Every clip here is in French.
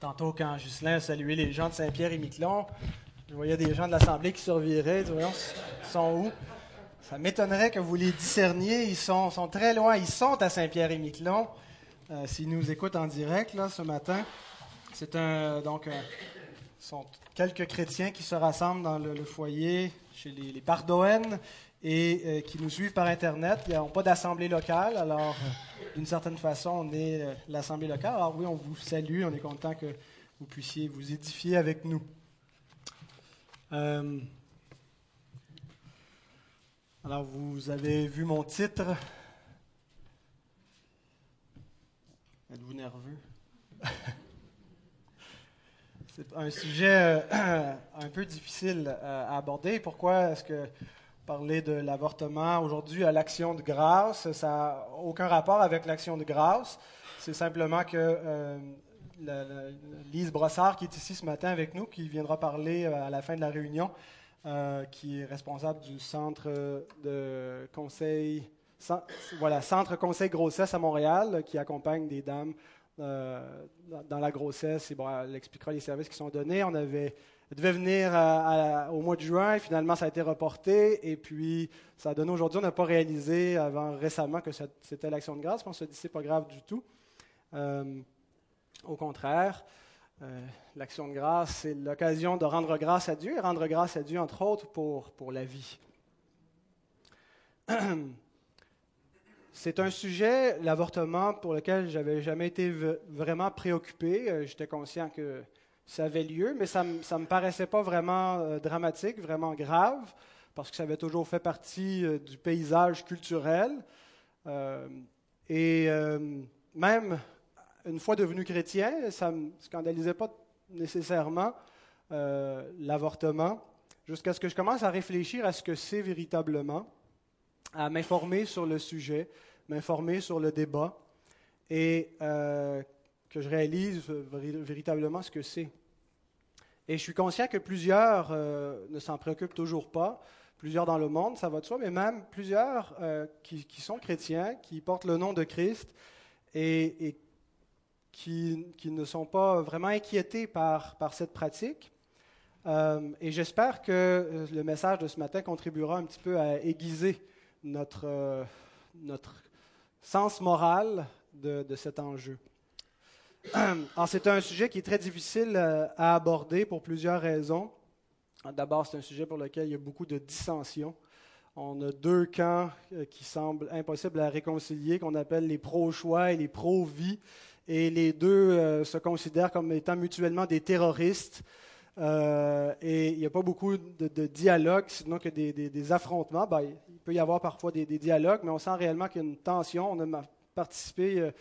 Tantôt, quand Ghislain a salué les gens de Saint-Pierre et Miquelon, je voyais des gens de l'Assemblée qui surviraient. Ils sont où? Ça m'étonnerait que vous les discerniez. Ils sont, sont très loin. Ils sont à Saint-Pierre et Miquelon. Euh, S'ils nous écoutent en direct là, ce matin, c'est un donc sont quelques chrétiens qui se rassemblent dans le, foyer chez les, les et euh, qui nous suivent par Internet. Ils n'ont pas d'assemblée locale, alors euh, d'une certaine façon, on est euh, l'assemblée locale. Alors oui, on vous salue, on est content que vous puissiez vous édifier avec nous. Alors, vous avez vu mon titre? Êtes-vous nerveux? C'est un sujet un peu difficile à aborder. Pourquoi est-ce que parler de l'avortement aujourd'hui à l'action de grâce, ça n'a aucun rapport avec l'action de grâce. C'est simplement que euh, la, Lise Brossard, qui est ici ce matin avec nous, qui viendra parler euh, à la fin de la réunion, euh, qui est responsable du centre de conseil, voilà, centre conseil grossesse à Montréal, qui accompagne des dames euh, dans la grossesse. Et bon, elle expliquera les services qui sont donnés. On avait devait venir au mois de juin, finalement ça a été reporté, et puis ça a donné aujourd'hui, on n'a pas réalisé avant récemment que c'était l'action de grâce, on se dit c'est pas grave du tout. Euh, au contraire, euh, l'action de grâce, c'est l'occasion de rendre grâce à Dieu, et rendre grâce à Dieu entre autres pour, pour la vie. C'est un sujet, l'avortement, pour lequel j'avais jamais été vraiment préoccupé. Euh, j'étais conscient que ça avait lieu, mais ça ne me paraissait pas vraiment euh, dramatique, vraiment grave, parce que ça avait toujours fait partie euh, du paysage culturel. Euh, et même une fois devenu chrétien, ça ne me scandalisait pas nécessairement l'avortement, jusqu'à ce que je commence à réfléchir à ce que c'est véritablement, à m'informer sur le sujet, m'informer sur le débat, et que je réalise véritablement ce que c'est. Et je suis conscient que plusieurs euh, ne s'en préoccupent toujours pas, plusieurs dans le monde, ça va de soi, mais même plusieurs euh, qui, sont chrétiens, qui portent le nom de Christ et, qui, ne sont pas vraiment inquiétés par, cette pratique. Euh, et j'espère que le message de ce matin contribuera un petit peu à aiguiser notre, notre sens moral de cet enjeu. C'est un sujet qui est très difficile euh, à aborder pour plusieurs raisons. D'abord, c'est un sujet pour lequel il y a beaucoup de dissensions. On a deux camps euh, qui semblent impossibles à réconcilier, qu'on appelle les pro-choix et les pro-vie. Et les deux euh, se considèrent comme étant mutuellement des terroristes. Et il n'y a pas beaucoup de, dialogue, sinon que des, affrontements. Ben, il peut y avoir parfois des, des dialogues, mais on sent réellement qu'il y a une tension. On a participé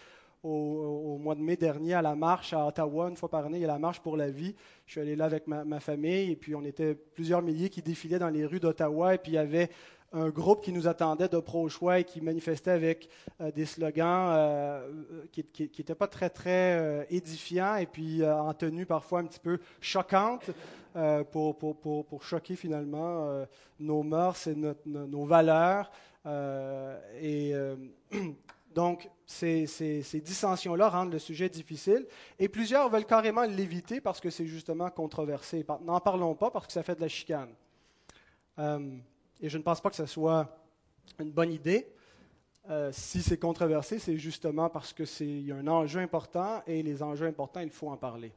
au, mois de mai dernier à la marche à Ottawa. Une fois par année, il y a la marche pour la vie. Je suis allé là avec ma, famille et puis on était plusieurs milliers qui défilaient dans les rues d'Ottawa et puis il y avait un groupe qui nous attendait de pro-choix et qui manifestait avec euh, des slogans euh, qui n'étaient pas très, très euh, édifiants et puis euh, en tenue parfois un petit peu choquante euh, pour, pour, pour, pour, choquer finalement euh, nos mœurs et nos, nos valeurs. et donc, ces, dissensions-là rendent le sujet difficile et plusieurs veulent carrément l'éviter parce que c'est justement controversé. N'en parlons pas parce que ça fait de la chicane. Euh, et je ne pense pas que ce soit une bonne idée. Euh, si c'est controversé, c'est justement parce qu'il y a un enjeu important et les enjeux importants, il faut en parler.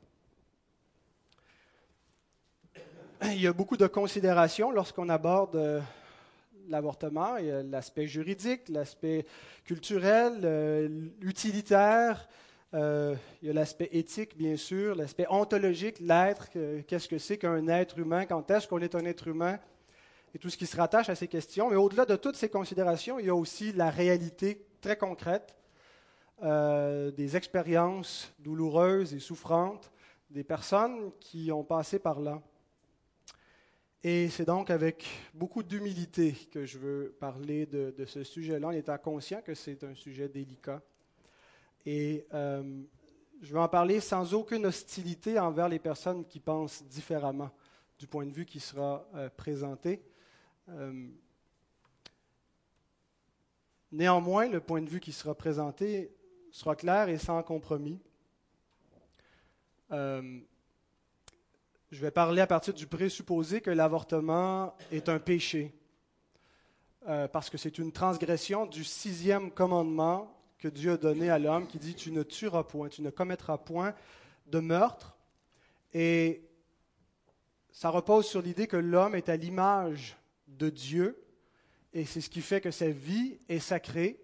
Il y a beaucoup de considérations lorsqu'on aborde euh, l'avortement. Il y a l'aspect juridique, l'aspect culturel, euh, utilitaire. Euh, il y a l'aspect éthique, bien sûr, l'aspect ontologique, l'être. Qu'est-ce que c'est qu'un être humain? Quand est-ce qu'on est un être humain? et tout ce qui se rattache à ces questions. Mais au-delà de toutes ces considérations, il y a aussi la réalité très concrète euh, des expériences douloureuses et souffrantes des personnes qui ont passé par là. Et c'est donc avec beaucoup d'humilité que je veux parler de, ce sujet-là, en étant conscient que c'est un sujet délicat. Et euh, je vais en parler sans aucune hostilité envers les personnes qui pensent différemment du point de vue qui sera euh, présenté. Euh, néanmoins, le point de vue qui sera présenté sera clair et sans compromis. Je vais parler à partir du présupposé que l'avortement est un péché, euh, parce que c'est une transgression du sixième commandement que Dieu a donné à l'homme, qui dit Tu ne tueras point, tu ne commettras point de meurtre. Et ça repose sur l'idée que l'homme est à l'image de Dieu, et c'est ce qui fait que sa vie est sacrée,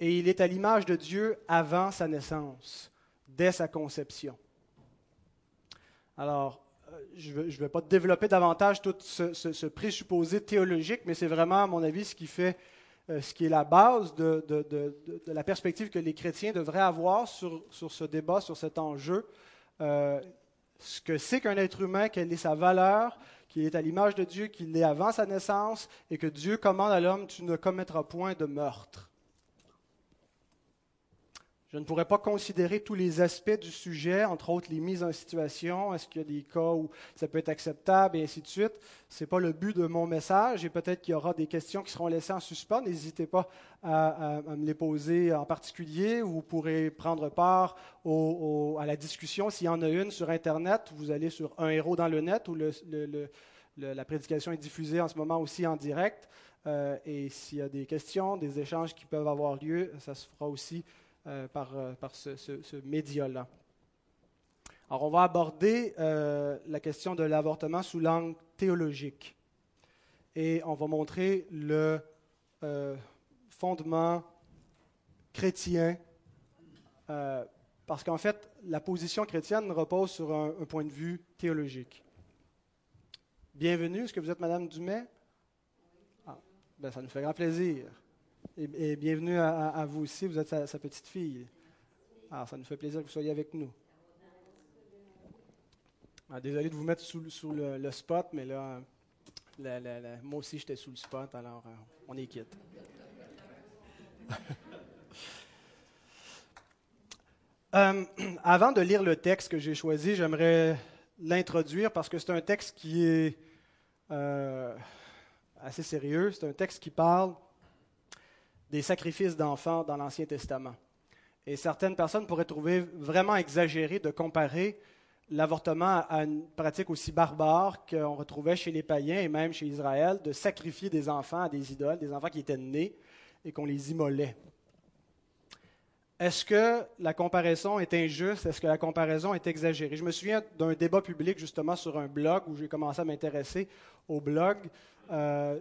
et il est à l'image de Dieu avant sa naissance, dès sa conception. Alors, je ne vais, pas développer davantage tout ce, présupposé théologique, mais c'est vraiment, à mon avis, ce qui fait, euh, ce qui est la base de, la perspective que les chrétiens devraient avoir sur, ce débat, sur cet enjeu. Euh, ce que c'est qu'un être humain, quelle est sa valeur, qu'il est à l'image de Dieu, qu'il est avant sa naissance, et que Dieu commande à l'homme, tu ne commettras point de meurtre. Je ne pourrais pas considérer tous les aspects du sujet, entre autres les mises en situation, est-ce qu'il y a des cas où ça peut être acceptable et ainsi de suite. Ce n'est pas le but de mon message et peut-être qu'il y aura des questions qui seront laissées en suspens. N'hésitez pas à, me les poser en particulier. Vous pourrez prendre part à la discussion s'il y en a une sur Internet. Vous allez sur Un héros dans le net où la prédication est diffusée en ce moment aussi en direct. Euh, et s'il y a des questions, des échanges qui peuvent avoir lieu, ça se fera aussi euh, par, euh, ce, média-là. Alors, on va aborder euh, la question de l'avortement sous l'angle théologique. Et on va montrer le fondement chrétien, parce qu'en fait, la position chrétienne repose sur un, point de vue théologique. Bienvenue, est-ce que vous êtes Madame Dumais? Ah, ben, ça nous fait grand plaisir. Et, bienvenue à, vous aussi. Vous êtes sa, petite fille. Alors, ah, ça nous fait plaisir que vous soyez avec nous. Ah, désolé de vous mettre sous, le, spot, mais là, moi aussi j'étais sous le spot, alors euh, on est quitte. Euh, avant de lire le texte que j'ai choisi, j'aimerais l'introduire parce que c'est un texte qui est euh, assez sérieux. C'est un texte qui parle des sacrifices d'enfants dans l'Ancien Testament. Et certaines personnes pourraient trouver vraiment exagéré de comparer l'avortement à une pratique aussi barbare qu'on retrouvait chez les païens et même chez Israël, de sacrifier des enfants à des idoles, des enfants qui étaient nés et qu'on les immolait. Est-ce que la comparaison est injuste? Est-ce que la comparaison est exagérée? Je me souviens d'un débat public justement sur un blog où j'ai commencé à m'intéresser au blog euh,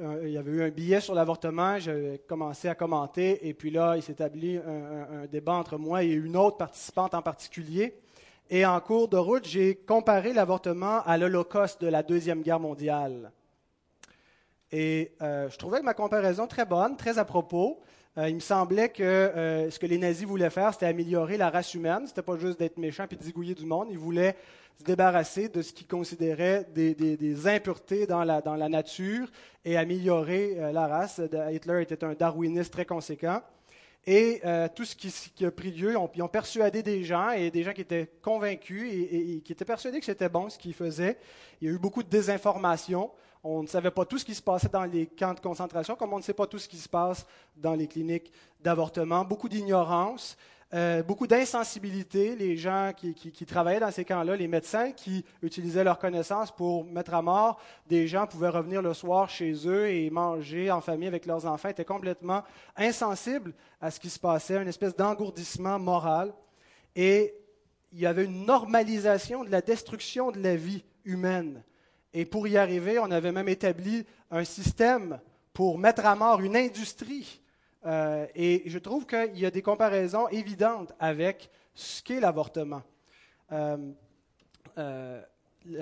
euh, il y avait eu un billet sur l'avortement, j'ai commencé à commenter, et puis là, il s'est établi un, débat entre moi et une autre participante en particulier. Et en cours de route, j'ai comparé l'avortement à l'Holocauste de la Deuxième Guerre mondiale. Et euh, je trouvais ma comparaison très bonne, très à propos. il me semblait que ce que les nazis voulaient faire, c'était améliorer la race humaine. C'était pas juste d'être méchant et de zigouiller du monde. Ils voulaient se débarrasser de ce qu'ils considéraient des, impuretés dans la, nature et améliorer euh, la race. Hitler était un darwiniste très conséquent. Et euh, tout ce qui, a pris lieu, ils ont persuadé des gens, et des gens qui étaient convaincus et, qui étaient persuadés que c'était bon ce qu'ils faisaient. Il y a eu beaucoup de désinformation. On ne savait pas tout ce qui se passait dans les camps de concentration, comme on ne sait pas tout ce qui se passe dans les cliniques d'avortement. Beaucoup d'ignorance. Euh, beaucoup d'insensibilité, les gens qui, travaillaient dans ces camps-là, les médecins qui utilisaient leurs connaissances pour mettre à mort des gens pouvaient revenir le soir chez eux et manger en famille avec leurs enfants, étaient complètement insensibles à ce qui se passait, une espèce d'engourdissement moral. Et il y avait une normalisation de la destruction de la vie humaine. Et pour y arriver, on avait même établi un système pour mettre à mort une industrie euh, et je trouve qu'il y a des comparaisons évidentes avec ce qu'est l'avortement. Euh, euh,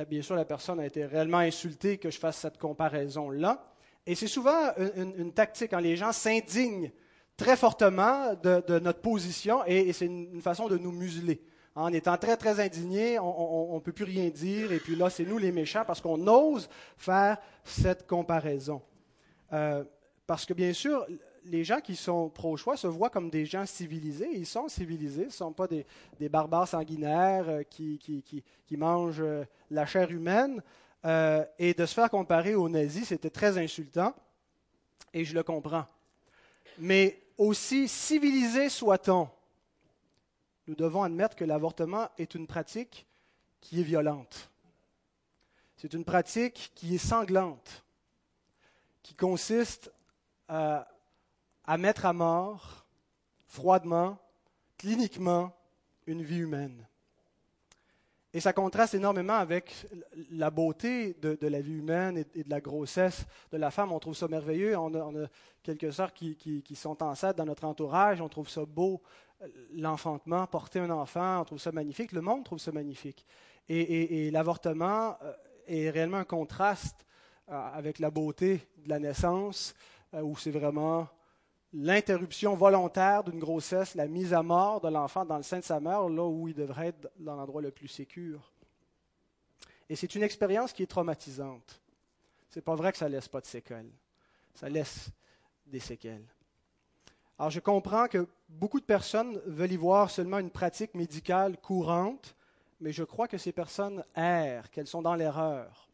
bien sûr, la personne a été réellement insultée que je fasse cette comparaison-là. Et c'est souvent une, tactique quand les gens s'indignent très fortement de, notre position et, c'est une, façon de nous museler. En étant très, très indignés, on ne peut plus rien dire et puis là, c'est nous les méchants parce qu'on ose faire cette comparaison. parce que bien sûr, les gens qui sont pro-choix se voient comme des gens civilisés. Ils sont civilisés, ce ne sont pas des, barbares sanguinaires euh, qui, mangent euh, la chair humaine. Euh, et de se faire comparer aux nazis, c'était très insultant, et je le comprends. Mais aussi civilisé soit-on, nous devons admettre que l'avortement est une pratique qui est violente. C'est une pratique qui est sanglante, qui consiste à, à mettre à mort, froidement, cliniquement, une vie humaine. Et ça contraste énormément avec la beauté de, la vie humaine et, de la grossesse de la femme. On trouve ça merveilleux. On a, quelques sœurs qui, sont enceintes dans notre entourage. On trouve ça beau, l'enfantement, porter un enfant. On trouve ça magnifique. Le monde trouve ça magnifique. Et, l'avortement euh, est réellement un contraste euh, avec la beauté de la naissance, euh, où c'est vraiment l'interruption volontaire d'une grossesse, la mise à mort de l'enfant dans le sein de sa mère, là où il devrait être dans l'endroit le plus sécur. Et c'est une expérience qui est traumatisante. C'est pas vrai que ça laisse pas de séquelles. Ça laisse des séquelles. Alors je comprends que beaucoup de personnes veulent y voir seulement une pratique médicale courante, mais je crois que ces personnes errent, qu'elles sont dans l'erreur.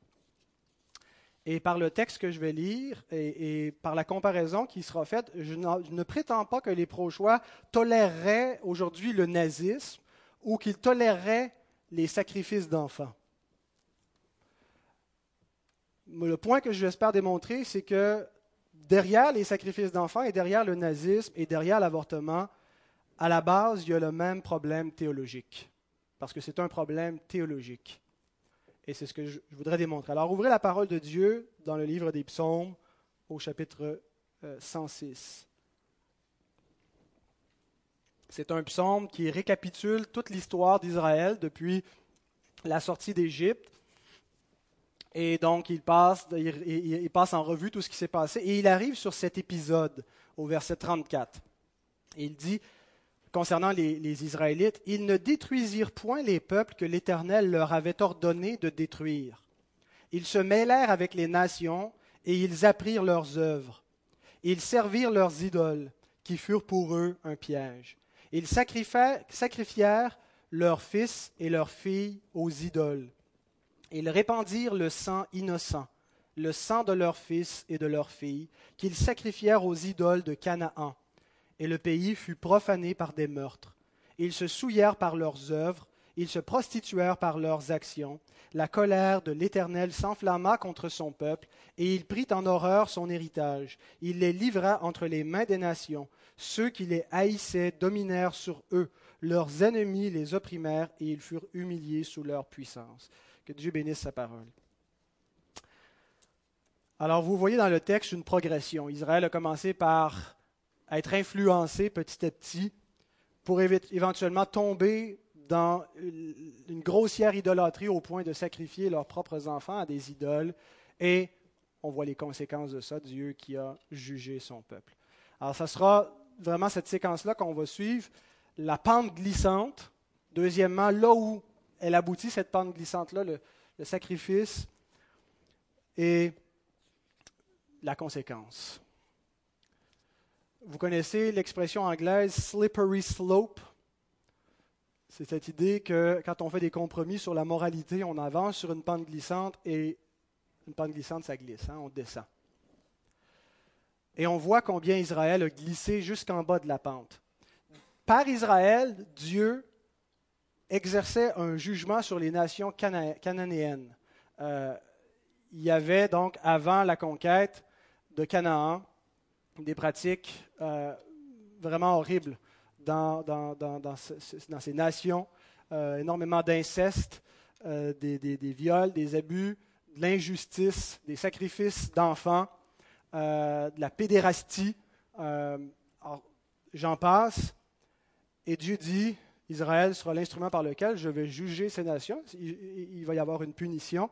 Et par le texte que je vais lire et, par la comparaison qui sera faite, je, ne prétends pas que les pro-choix toléreraient aujourd'hui le nazisme ou qu'ils toléreraient les sacrifices d'enfants. Le point que j'espère démontrer, c'est que derrière les sacrifices d'enfants et derrière le nazisme et derrière l'avortement, à la base, il y a le même problème théologique. Parce que c'est un problème théologique. Et c'est ce que je, voudrais démontrer. Alors, ouvrez la parole de Dieu dans le livre des psaumes au chapitre 106. Euh, c'est un psaume qui récapitule toute l'histoire d'Israël depuis la sortie d'Égypte. Et donc, il passe, il passe en revue tout ce qui s'est passé. Et il arrive sur cet épisode au verset 34. Et il dit, concernant les, Israélites, ils ne détruisirent point les peuples que l'Éternel leur avait ordonné de détruire. Ils se mêlèrent avec les nations et ils apprirent leurs œuvres. Ils servirent leurs idoles, qui furent pour eux un piège. Ils sacrifièrent leurs fils et leurs filles aux idoles. Ils répandirent le sang innocent, le sang de leurs fils et de leurs filles, qu'ils sacrifièrent aux idoles de Canaan et le pays fut profané par des meurtres. Ils se souillèrent par leurs œuvres, ils se prostituèrent par leurs actions. La colère de l'Éternel s'enflamma contre son peuple, et il prit en horreur son héritage. Il les livra entre les mains des nations. Ceux qui les haïssaient dominèrent sur eux. Leurs ennemis les opprimèrent, et ils furent humiliés sous leur puissance. Que Dieu bénisse sa parole. Alors vous voyez dans le texte une progression. Israël a commencé par à être influencés petit à petit pour éventuellement tomber dans une grossière idolâtrie au point de sacrifier leurs propres enfants à des idoles. Et on voit les conséquences de ça, Dieu qui a jugé son peuple. Alors, ça sera vraiment cette séquence-là qu'on va suivre, la pente glissante. Deuxièmement, là où elle aboutit, cette pente glissante-là, le sacrifice et la conséquence. Vous connaissez l'expression anglaise slippery slope? C'est cette idée que quand on fait des compromis sur la moralité, on avance sur une pente glissante et une pente glissante, ça glisse, hein, on descend. Et on voit combien Israël a glissé jusqu'en bas de la pente. Par Israël, Dieu exerçait un jugement sur les nations cananéennes. Euh, il y avait donc, avant la conquête de Canaan, des pratiques euh, vraiment horribles dans, dans, dans, dans, ces nations, euh, énormément d'inceste, euh, des, des, des, viols, des abus, de l'injustice, des sacrifices d'enfants, de la pédérastie. J'en passe. Et Dieu dit, Israël sera l'instrument par lequel je vais juger ces nations. il va y avoir une punition.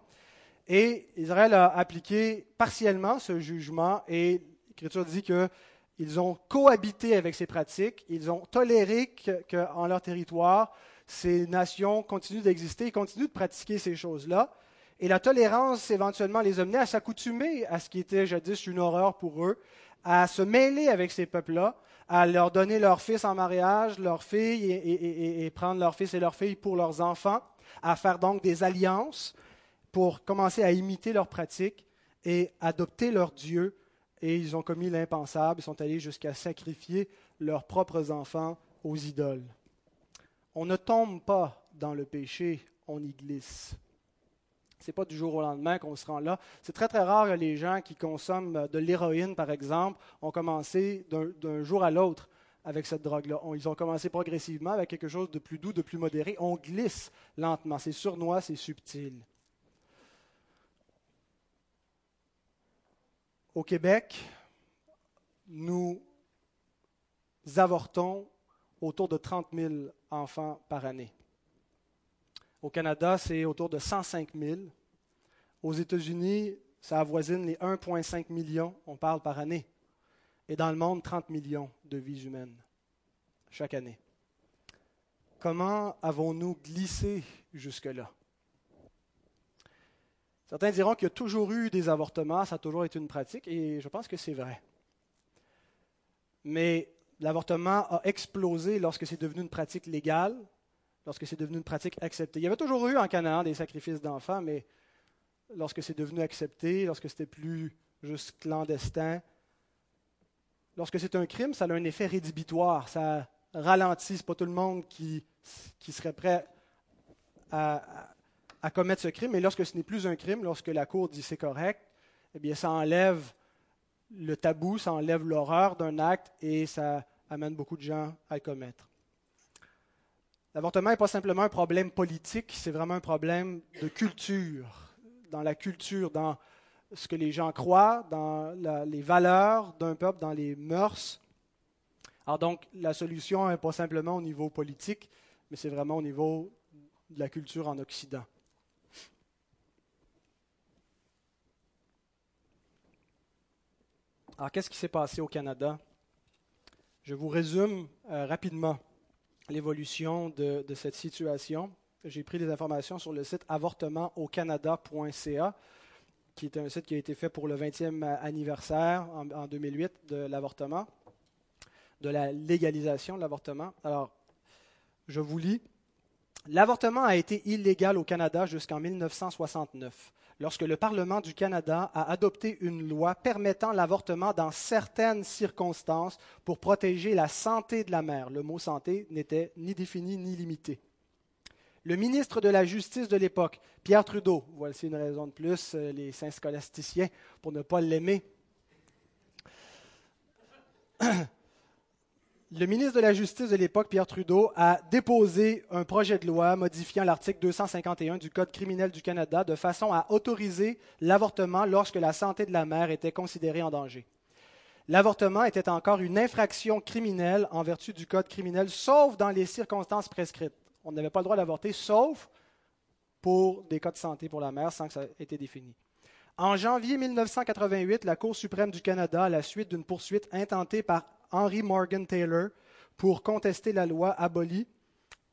Et Israël a appliqué partiellement ce jugement et L'Écriture dit qu'ils ont cohabité avec ces pratiques, ils ont toléré qu'en leur territoire, ces nations continuent d'exister continuent de pratiquer ces choses-là. Et la tolérance éventuellement les amenait à s'accoutumer à ce qui était jadis une horreur pour eux, à se mêler avec ces peuples-là, à leur donner leurs fils en mariage, leurs filles, et, et, prendre leurs fils et leurs filles pour leurs enfants, à faire donc des alliances pour commencer à imiter leurs pratiques et adopter leur Dieu et ils ont commis l'impensable, ils sont allés jusqu'à sacrifier leurs propres enfants aux idoles. On ne tombe pas dans le péché, on y glisse. Ce n'est pas du jour au lendemain qu'on se rend là. C'est très très rare que les gens qui consomment de l'héroïne, par exemple, ont commencé d'un jour à l'autre avec cette drogue-là. Ils ont commencé progressivement avec quelque chose de plus doux, de plus modéré. On glisse lentement. C'est sournois, c'est subtil. Au Québec, nous avortons autour de 30 000 enfants par année. Au Canada, c'est autour de 105 000. Aux États-Unis, ça avoisine les 1,5 millions, on parle par année. Et dans le monde, 30 millions de vies humaines chaque année. Comment avons-nous glissé jusque-là? Certains diront qu'il y a toujours eu des avortements, ça a toujours été une pratique, et je pense que c'est vrai. Mais l'avortement a explosé lorsque c'est devenu une pratique légale, lorsque c'est devenu une pratique acceptée. Il y avait toujours eu en Canada des sacrifices d'enfants, mais lorsque c'est devenu accepté, lorsque c'était plus juste clandestin, lorsque c'est un crime, ça a un effet rédhibitoire, ça ralentit, ce pas tout le monde qui, serait prêt à commettre ce crime, mais lorsque ce n'est plus un crime, lorsque la Cour dit c'est correct, eh bien, ça enlève le tabou, ça enlève l'horreur d'un acte et ça amène beaucoup de gens à le commettre. L'avortement n'est pas simplement un problème politique, c'est vraiment un problème de culture, dans la culture, dans ce que les gens croient, dans les valeurs d'un peuple, dans les mœurs. Alors donc, la solution n'est pas simplement au niveau politique, mais c'est vraiment au niveau de la culture en Occident. Alors, qu'est-ce qui s'est passé au Canada? Je vous résume euh, rapidement l'évolution de, cette situation. J'ai pris des informations sur le site avortementaucanada.ca, qui est un site qui a été fait pour le 20e anniversaire en, en 2008 de l'avortement, de la légalisation de l'avortement. Alors, je vous lis. L'avortement a été illégal au Canada jusqu'en 1969 lorsque le Parlement du Canada a adopté une loi permettant l'avortement dans certaines circonstances pour protéger la santé de la mère. Le mot santé n'était ni défini ni limité. Le ministre de la Justice de l'époque, Pierre Trudeau, voici une raison de plus, euh, les saints scholasticiens, pour ne pas l'aimer, le ministre de la Justice de l'époque, Pierre Trudeau, a déposé un projet de loi modifiant l'article 251 du Code criminel du Canada de façon à autoriser l'avortement lorsque la santé de la mère était considérée en danger. L'avortement était encore une infraction criminelle en vertu du Code criminel, sauf dans les circonstances prescrites. On n'avait pas le droit d'avorter, sauf pour des cas de santé pour la mère, sans que ça ait été défini. En janvier 1988, la Cour suprême du Canada, à la suite d'une poursuite intentée par Henry Morgan Taylor pour contester la loi abolie,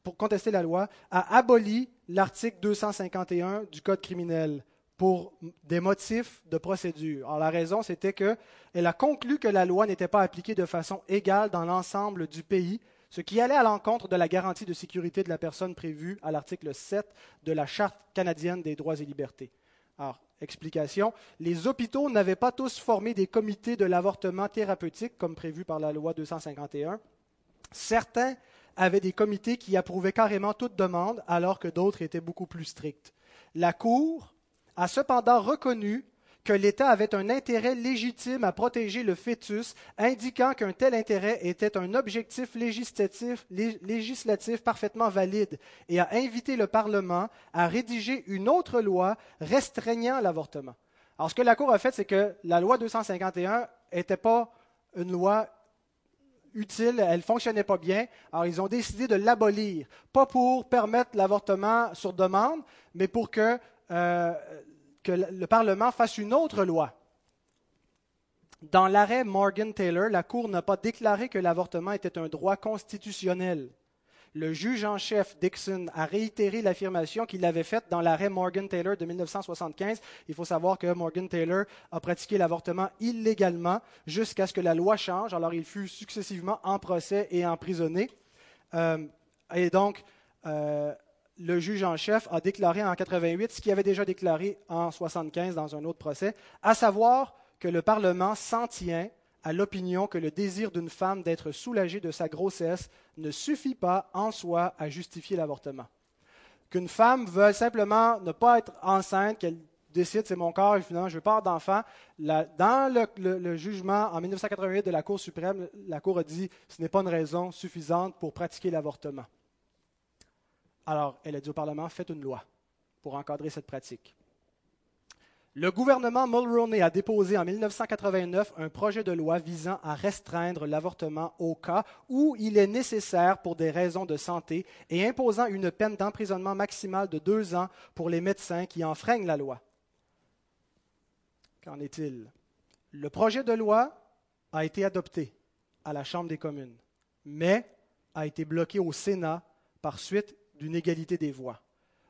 pour contester la loi, a aboli l'article 251 du Code criminel pour des motifs de procédure. La raison, c'était qu'elle a conclu que la loi n'était pas appliquée de façon égale dans l'ensemble du pays, ce qui allait à l'encontre de la garantie de sécurité de la personne prévue à l'article 7 de la Charte canadienne des droits et libertés. Explication, les hôpitaux n'avaient pas tous formé des comités de l'avortement thérapeutique comme prévu par la loi 251. Certains avaient des comités qui approuvaient carrément toute demande, alors que d'autres étaient beaucoup plus stricts. La Cour a cependant reconnu que l'État avait un intérêt légitime à protéger le fœtus, indiquant qu'un tel intérêt était un objectif législatif, parfaitement valide, et a invité le Parlement à rédiger une autre loi restreignant l'avortement. Alors ce que la Cour a fait, c'est que la loi 251 n'était pas une loi utile, elle ne fonctionnait pas bien. Alors ils ont décidé de l'abolir, pas pour permettre l'avortement sur demande, mais pour que euh, que le Parlement fasse une autre loi. Dans l'arrêt Morgan Taylor, la Cour n'a pas déclaré que l'avortement était un droit constitutionnel. Le juge en chef Dixon a réitéré l'affirmation qu'il avait faite dans l'arrêt Morgan Taylor de 1975. Il faut savoir que Morgan Taylor a pratiqué l'avortement illégalement jusqu'à ce que la loi change. Alors il fut successivement en procès et emprisonné. Euh, et donc, euh, le juge en chef a déclaré en 88 ce qu'il avait déjà déclaré en 75 dans un autre procès, à savoir que le Parlement s'en tient à l'opinion que le désir d'une femme d'être soulagée de sa grossesse ne suffit pas en soi à justifier l'avortement. Qu'une femme veuille simplement ne pas être enceinte, qu'elle décide c'est mon corps et finalement je veux pas d'enfant. Dans le, jugement en 1988 de la Cour suprême, la Cour a dit ce n'est pas une raison suffisante pour pratiquer l'avortement. Alors, elle a dit au Parlement faites une loi pour encadrer cette pratique. Le gouvernement Mulroney a déposé en 1989 un projet de loi visant à restreindre l'avortement au cas où il est nécessaire pour des raisons de santé et imposant une peine d'emprisonnement maximale de deux ans pour les médecins qui enfreignent la loi. Qu'en est-il? Le projet de loi a été adopté à la Chambre des communes, mais a été bloqué au Sénat par suite d'une égalité des voix.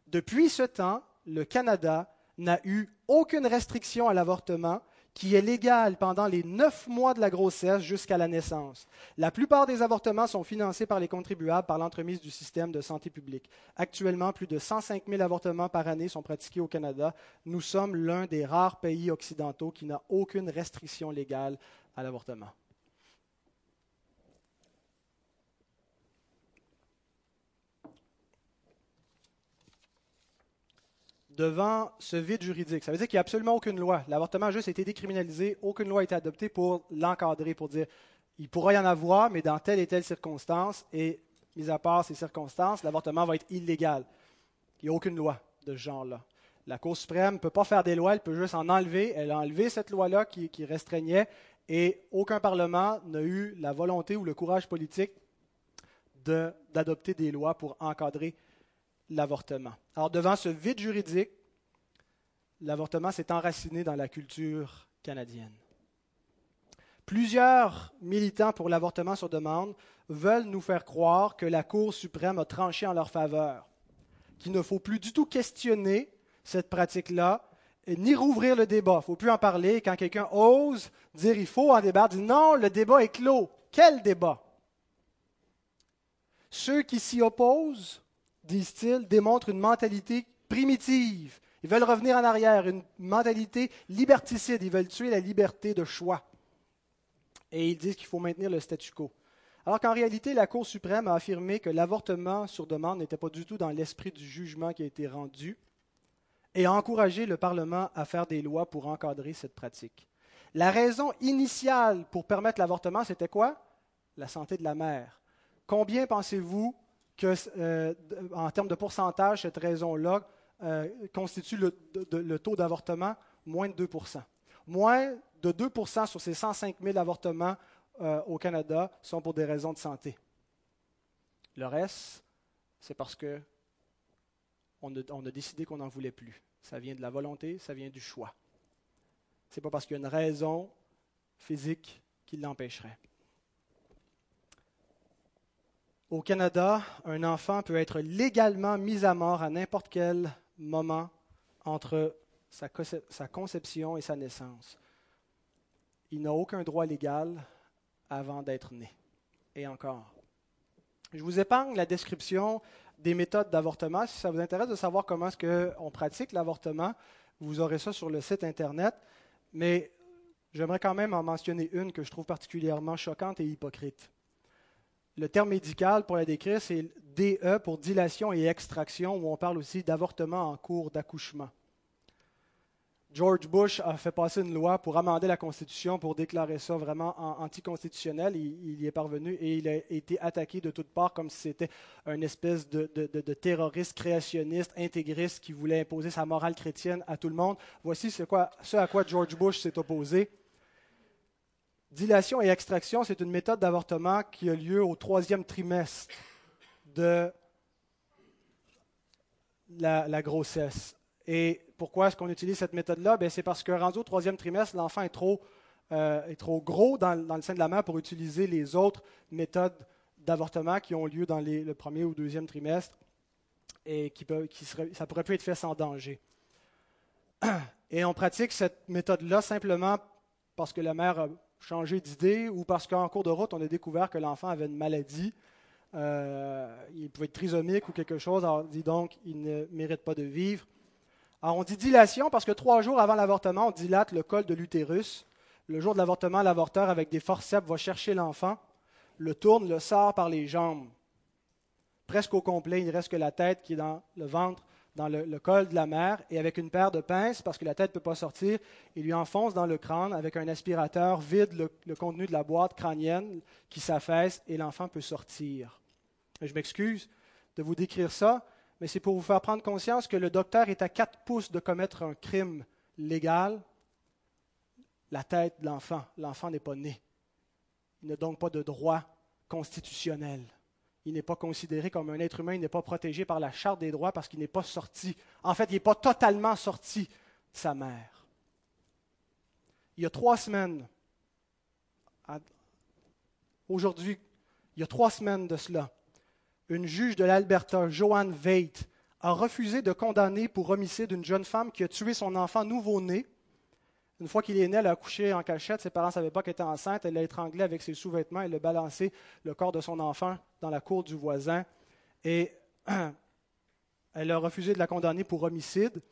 Depuis ce temps, le Canada n'a eu aucune restriction à l'avortement qui est légal pendant les neuf mois de la grossesse jusqu'à la naissance. La plupart des avortements sont financés par les contribuables par l'entremise du système de santé publique. Actuellement, plus de 105 000 avortements par année sont pratiqués au Canada. Nous sommes l'un des rares pays occidentaux qui n'a aucune restriction légale à l'avortement. Devant ce vide juridique. Ça veut dire qu'il n'y a absolument aucune loi. L'avortement a juste été décriminalisé, aucune loi a été adoptée pour l'encadrer, pour dire il pourra y en avoir, mais dans telle et telle circonstance, et mis à part ces circonstances, l'avortement va être illégal. Il n'y a aucune loi de ce genre-là. La Cour suprême ne peut pas faire des lois, elle peut juste en enlever. Elle a enlevé cette loi-là qui, qui restreignait, et aucun Parlement n'a eu la volonté ou le courage politique d'adopter des lois pour encadrer l'avortement. Alors, devant ce vide juridique, l'avortement s'est enraciné dans la culture canadienne. Plusieurs militants pour l'avortement sur demande veulent nous faire croire que la Cour suprême a tranché en leur faveur, qu'il ne faut plus du tout questionner cette pratique-là, ni rouvrir le débat. Il ne faut plus en parler. Quand quelqu'un ose dire il faut en débattre, dit non, le débat est clos. Quel débat? Ceux qui s'y opposent disent-ils, démontrent une mentalité primitive. Ils veulent revenir en arrière, une mentalité liberticide. Ils veulent tuer la liberté de choix. Et ils disent qu'il faut maintenir le statu quo. Alors qu'en réalité, la Cour suprême a affirmé que l'avortement sur demande n'était pas du tout dans l'esprit du jugement qui a été rendu et a encouragé le Parlement à faire des lois pour encadrer cette pratique. La raison initiale pour permettre l'avortement, c'était quoi? La santé de la mère. Combien pensez-vous que, euh, en termes de pourcentage, cette raison-là euh, constitue le, taux d'avortement moins de 2% Moins de 2% sur ces 105 000 avortements euh, au Canada sont pour des raisons de santé. Le reste, c'est parce que on a, décidé qu'on n'en voulait plus. Ça vient de la volonté, ça vient du choix. Ce n'est pas parce qu'il y a une raison physique qui l'empêcherait. Au Canada, un enfant peut être légalement mis à mort à n'importe quel moment entre sa, conception et sa naissance. Il n'a aucun droit légal avant d'être né. Et encore. Je vous épargne la description des méthodes d'avortement. Si ça vous intéresse de savoir comment est-ce qu'on pratique l'avortement, vous aurez ça sur le site Internet. Mais j'aimerais quand même en mentionner une que je trouve particulièrement choquante et hypocrite. Le terme médical pour la décrire, c'est DE pour dilation et extraction, où on parle aussi d'avortement en cours d'accouchement. George Bush a fait passer une loi pour amender la Constitution pour déclarer ça vraiment anticonstitutionnel. Il, y est parvenu et il a été attaqué de toutes parts comme si c'était une espèce de, terroriste créationniste, intégriste qui voulait imposer sa morale chrétienne à tout le monde. Voici ce, ce à quoi George Bush s'est opposé. Dilation et extraction, c'est une méthode d'avortement qui a lieu au troisième trimestre de la, grossesse. Et pourquoi est-ce qu'on utilise cette méthode-là? C'est parce que rendu au troisième trimestre, l'enfant est trop, euh, est trop gros dans, le sein de la mère pour utiliser les autres méthodes d'avortement qui ont lieu dans le premier ou deuxième trimestre et qui, peut, ça pourrait plus être fait sans danger. Et on pratique cette méthode-là simplement parce que la mère a changer d'idée ou parce qu'en cours de route, on a découvert que l'enfant avait une maladie. Euh, il pouvait être trisomique ou quelque chose. Alors, on dit donc, il ne mérite pas de vivre. Alors, on dit dilation parce que trois jours avant l'avortement, on dilate le col de l'utérus. Le jour de l'avortement, l'avorteur, avec des forceps, va chercher l'enfant, le tourne, le sort par les jambes. Presque au complet, il ne reste que la tête qui est dans le ventre, dans le, col de la mère, et avec une paire de pinces, parce que la tête ne peut pas sortir, il lui enfonce dans le crâne avec un aspirateur, vide le, le contenu de la boîte crânienne qui s'affaisse, et l'enfant peut sortir. Je m'excuse de vous décrire ça, mais c'est pour vous faire prendre conscience que le docteur est à quatre pouces de commettre un crime légal la tête de l'enfant. L'enfant n'est pas né. Il n'a donc pas de droit constitutionnel. Il n'est pas considéré comme un être humain, il n'est pas protégé par la charte des droits parce qu'il n'est pas sorti. En fait, il n'est pas totalement sorti de sa mère. Il y a trois semaines, aujourd'hui, il y a trois semaines de cela, une juge de l'Alberta, Joanne Veit, a refusé de condamner pour homicide une jeune femme qui a tué son enfant nouveau-né une fois qu'il est né, elle a accouché en cachette. Ses parents ne savaient pas qu'elle était enceinte. Elle l'a étranglé avec ses sous-vêtements. Elle a balancé le corps de son enfant dans la cour du voisin. Et elle a refusé de la condamner pour homicide,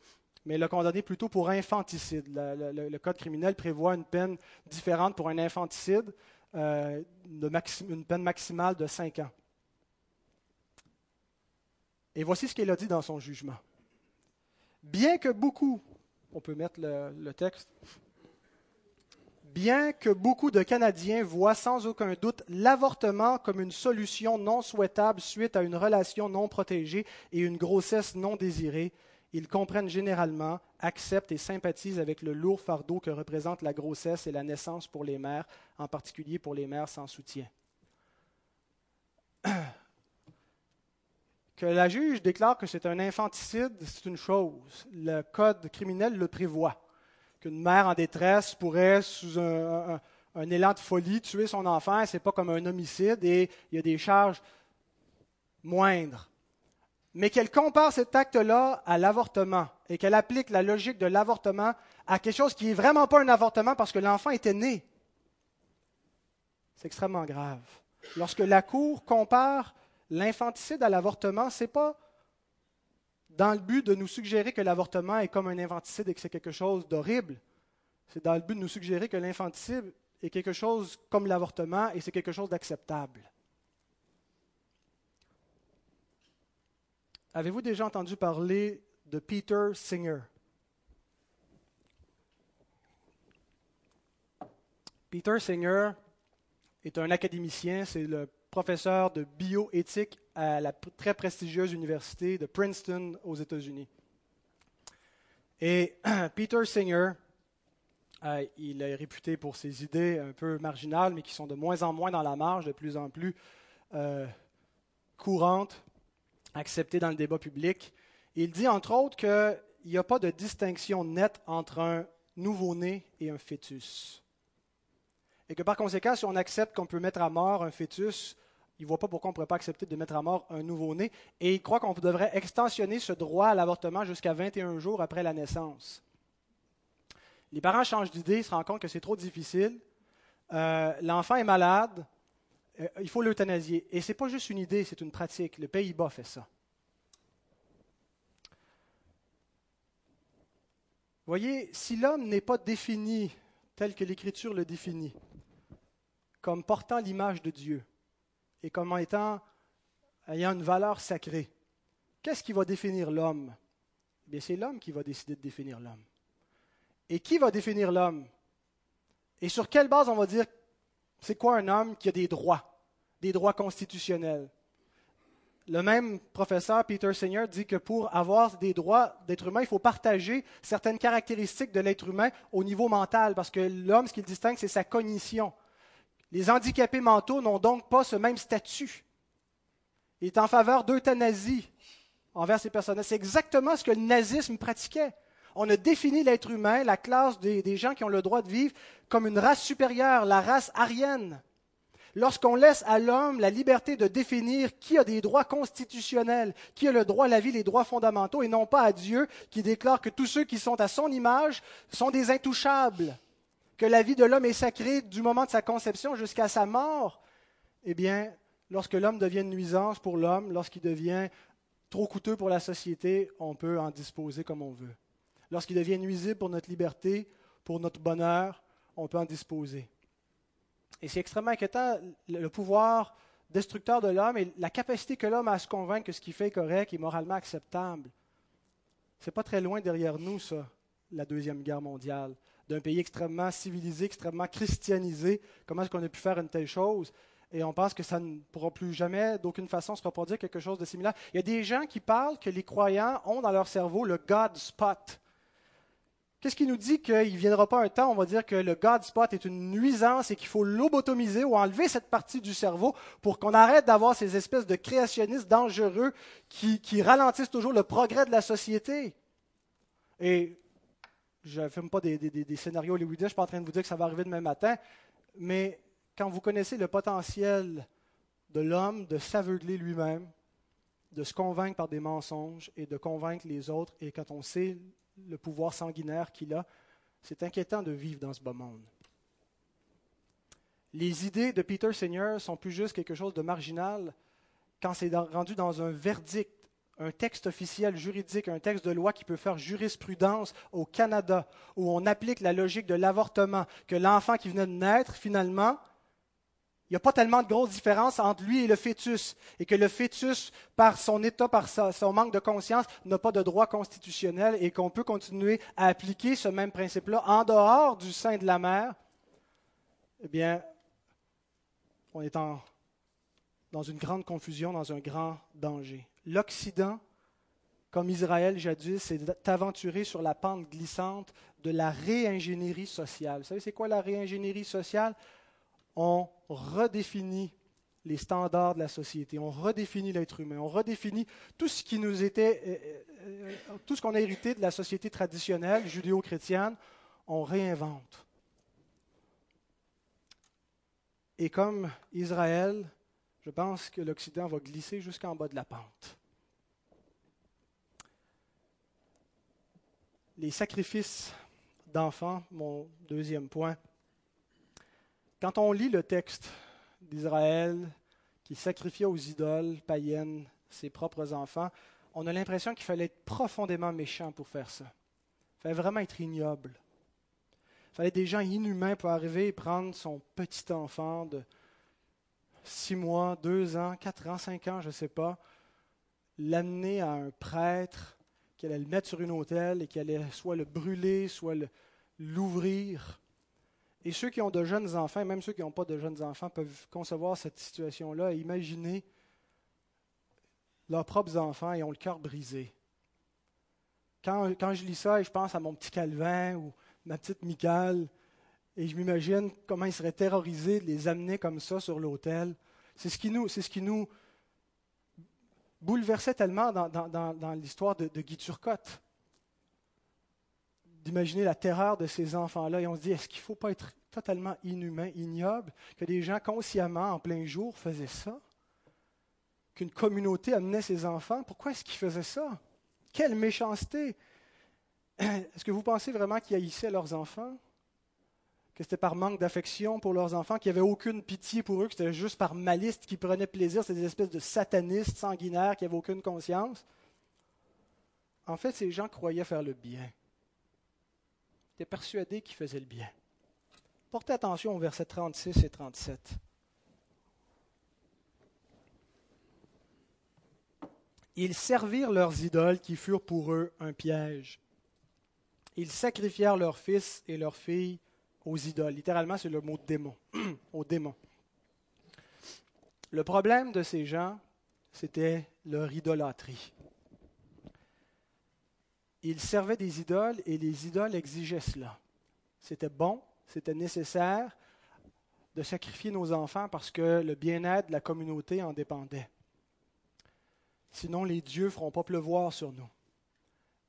mais elle l'a condamnée plutôt pour infanticide. Le, code criminel prévoit une peine différente pour un infanticide, euh, une peine maximale de cinq ans. Et voici ce qu'elle a dit dans son jugement. Bien que beaucoup on peut mettre le, texte. Bien que beaucoup de Canadiens voient sans aucun doute l'avortement comme une solution non souhaitable suite à une relation non protégée et une grossesse non désirée, ils comprennent généralement, acceptent et sympathisent avec le lourd fardeau que représente la grossesse et la naissance pour les mères, en particulier pour les mères sans soutien. Que la juge déclare que c'est un infanticide, c'est une chose. Le code criminel le prévoit. Qu'une mère en détresse pourrait, sous un, élan de folie, tuer son enfant, ce n'est pas comme un homicide et il y a des charges moindres. Mais qu'elle compare cet acte-là à l'avortement et qu'elle applique la logique de l'avortement à quelque chose qui n'est vraiment pas un avortement parce que l'enfant était né. C'est extrêmement grave. Lorsque la Cour compare l'infanticide à l'avortement, ce n'est pas dans le but de nous suggérer que l'avortement est comme un infanticide et que c'est quelque chose d'horrible. C'est dans le but de nous suggérer que l'infanticide est quelque chose comme l'avortement et c'est quelque chose d'acceptable. Avez-vous déjà entendu parler de Peter Singer? Peter Singer est un académicien, c'est le professeur de bioéthique à la très prestigieuse université de Princeton aux États-Unis. Et Peter Singer, euh, il est réputé pour ses idées un peu marginales, mais qui sont de moins en moins dans la marge, de plus en plus euh, courantes, acceptées dans le débat public. Il dit entre autres qu'il n'y a pas de distinction nette entre un nouveau-né et un fœtus. Et que par conséquent, si on accepte qu'on peut mettre à mort un fœtus, il ne voit pas pourquoi on ne pourrait pas accepter de mettre à mort un nouveau-né. Et il croit qu'on devrait extensionner ce droit à l'avortement jusqu'à 21 jours après la naissance. Les parents changent d'idée, se rendent compte que c'est trop difficile. Euh, l'enfant est malade, euh, il faut l'euthanasier. Et ce n'est pas juste une idée, c'est une pratique. Le Pays-Bas fait ça. Voyez, si l'homme n'est pas défini tel que l'Écriture le définit, comme portant l'image de Dieu, et comme étant ayant une valeur sacrée. Qu'est-ce qui va définir l'homme? Eh c'est l'homme qui va décider de définir l'homme. Et qui va définir l'homme? Et sur quelle base on va dire c'est quoi un homme qui a des droits, des droits constitutionnels? Le même professeur Peter Singer dit que pour avoir des droits d'être humain, il faut partager certaines caractéristiques de l'être humain au niveau mental, parce que l'homme, ce qu'il distingue, c'est sa cognition. Les handicapés mentaux n'ont donc pas ce même statut. Il est en faveur d'euthanasie envers ces personnes. C'est exactement ce que le nazisme pratiquait. On a défini l'être humain, la classe des, gens qui ont le droit de vivre, comme une race supérieure, la race aryenne. Lorsqu'on laisse à l'homme la liberté de définir qui a des droits constitutionnels, qui a le droit à la vie, les droits fondamentaux, et non pas à Dieu qui déclare que tous ceux qui sont à son image sont des intouchables que la vie de l'homme est sacrée du moment de sa conception jusqu'à sa mort, eh bien, lorsque l'homme devient une nuisance pour l'homme, lorsqu'il devient trop coûteux pour la société, on peut en disposer comme on veut. Lorsqu'il devient nuisible pour notre liberté, pour notre bonheur, on peut en disposer. Et c'est extrêmement inquiétant, le pouvoir destructeur de l'homme et la capacité que l'homme a à se convaincre que ce qu'il fait est correct et moralement acceptable. C'est pas très loin derrière nous, ça, la Deuxième Guerre mondiale. D'un pays extrêmement civilisé, extrêmement christianisé. Comment est-ce qu'on a pu faire une telle chose? Et on pense que ça ne pourra plus jamais, d'aucune façon, se reproduire quelque chose de similaire. Il y a des gens qui parlent que les croyants ont dans leur cerveau le God spot. Qu'est-ce qui nous dit qu'il ne viendra pas un temps, on va dire que le God spot est une nuisance et qu'il faut lobotomiser ou enlever cette partie du cerveau pour qu'on arrête d'avoir ces espèces de créationnistes dangereux qui, ralentissent toujours le progrès de la société? Et je ne filme pas des, des, scénarios hollywoodiens, je ne suis pas en train de vous dire que ça va arriver demain matin, mais quand vous connaissez le potentiel de l'homme de s'aveugler lui-même, de se convaincre par des mensonges et de convaincre les autres, et quand on sait le pouvoir sanguinaire qu'il a, c'est inquiétant de vivre dans ce bas monde. Les idées de Peter Seigneur sont plus juste quelque chose de marginal quand c'est rendu dans un verdict, un texte officiel juridique, un texte de loi qui peut faire jurisprudence au Canada, où on applique la logique de l'avortement, que l'enfant qui venait de naître, finalement, il n'y a pas tellement de grosses différences entre lui et le fœtus, et que le fœtus, par son état, par son manque de conscience, n'a pas de droit constitutionnel, et qu'on peut continuer à appliquer ce même principe-là en dehors du sein de la mère, eh bien, on est dans une grande confusion, dans un grand danger. L'Occident, comme Israël jadis, s'est aventuré sur la pente glissante de la réingénierie sociale. Vous savez, c'est quoi la réingénierie sociale? on redéfinit les standards de la société, on redéfinit l'être humain, on redéfinit tout ce qui nous était, euh, euh, euh, tout ce qu'on a hérité de la société traditionnelle judéo-chrétienne, on réinvente. Et comme Israël, je pense que l'Occident va glisser jusqu'en bas de la pente. Les sacrifices d'enfants, mon deuxième point, quand on lit le texte d'Israël qui sacrifiait aux idoles païennes ses propres enfants, on a l'impression qu'il fallait être profondément méchant pour faire ça. Il fallait vraiment être ignoble. Il fallait des gens inhumains pour arriver et prendre son petit enfant de six mois, deux ans, quatre ans, cinq ans, je ne sais pas, l'amener à un prêtre qui allait le mettre sur une autel et qui allait soit le brûler, soit l'ouvrir. Et ceux qui ont de jeunes enfants, même ceux qui n'ont pas de jeunes enfants, peuvent concevoir cette situation-là. Et imaginer leurs propres enfants et ont le cœur brisé. Quand, je lis ça et je pense à mon petit Calvin ou ma petite Michael, et je m'imagine comment ils seraient terrorisés de les amener comme ça sur l'autel, c'est ce qui nous, bouleversait tellement dans, l'histoire de, de Guy Turcotte d'imaginer la terreur de ces enfants-là et on se dit, est-ce qu'il ne faut pas être totalement inhumain, ignoble, que des gens consciemment, en plein jour, faisaient ça? Qu'une communauté amenait ses enfants? Pourquoi est-ce qu'ils faisaient ça? Quelle méchanceté! Est-ce que vous pensez vraiment qu'ils haïssaient leurs enfants? C'était par manque d'affection pour leurs enfants, qu'il n'y avait aucune pitié pour eux, que c'était juste par malice qu'ils prenaient plaisir, c'était des espèces de satanistes sanguinaires qui n'avaient aucune conscience? En fait, ces gens croyaient faire le bien était persuadé qu'il faisait le bien. Portez attention aux versets 36 et 37. Ils servirent leurs idoles qui furent pour eux un piège. Ils sacrifièrent leurs fils et leurs filles aux idoles. Littéralement, c'est le mot démon, aux démons. Le problème de ces gens, c'était leur idolâtrie ils servaient des idoles et les idoles exigeaient cela. C'était bon, c'était nécessaire de sacrifier nos enfants parce que le bien-être de la communauté en dépendait. Sinon, les dieux ne feront pas pleuvoir sur nous.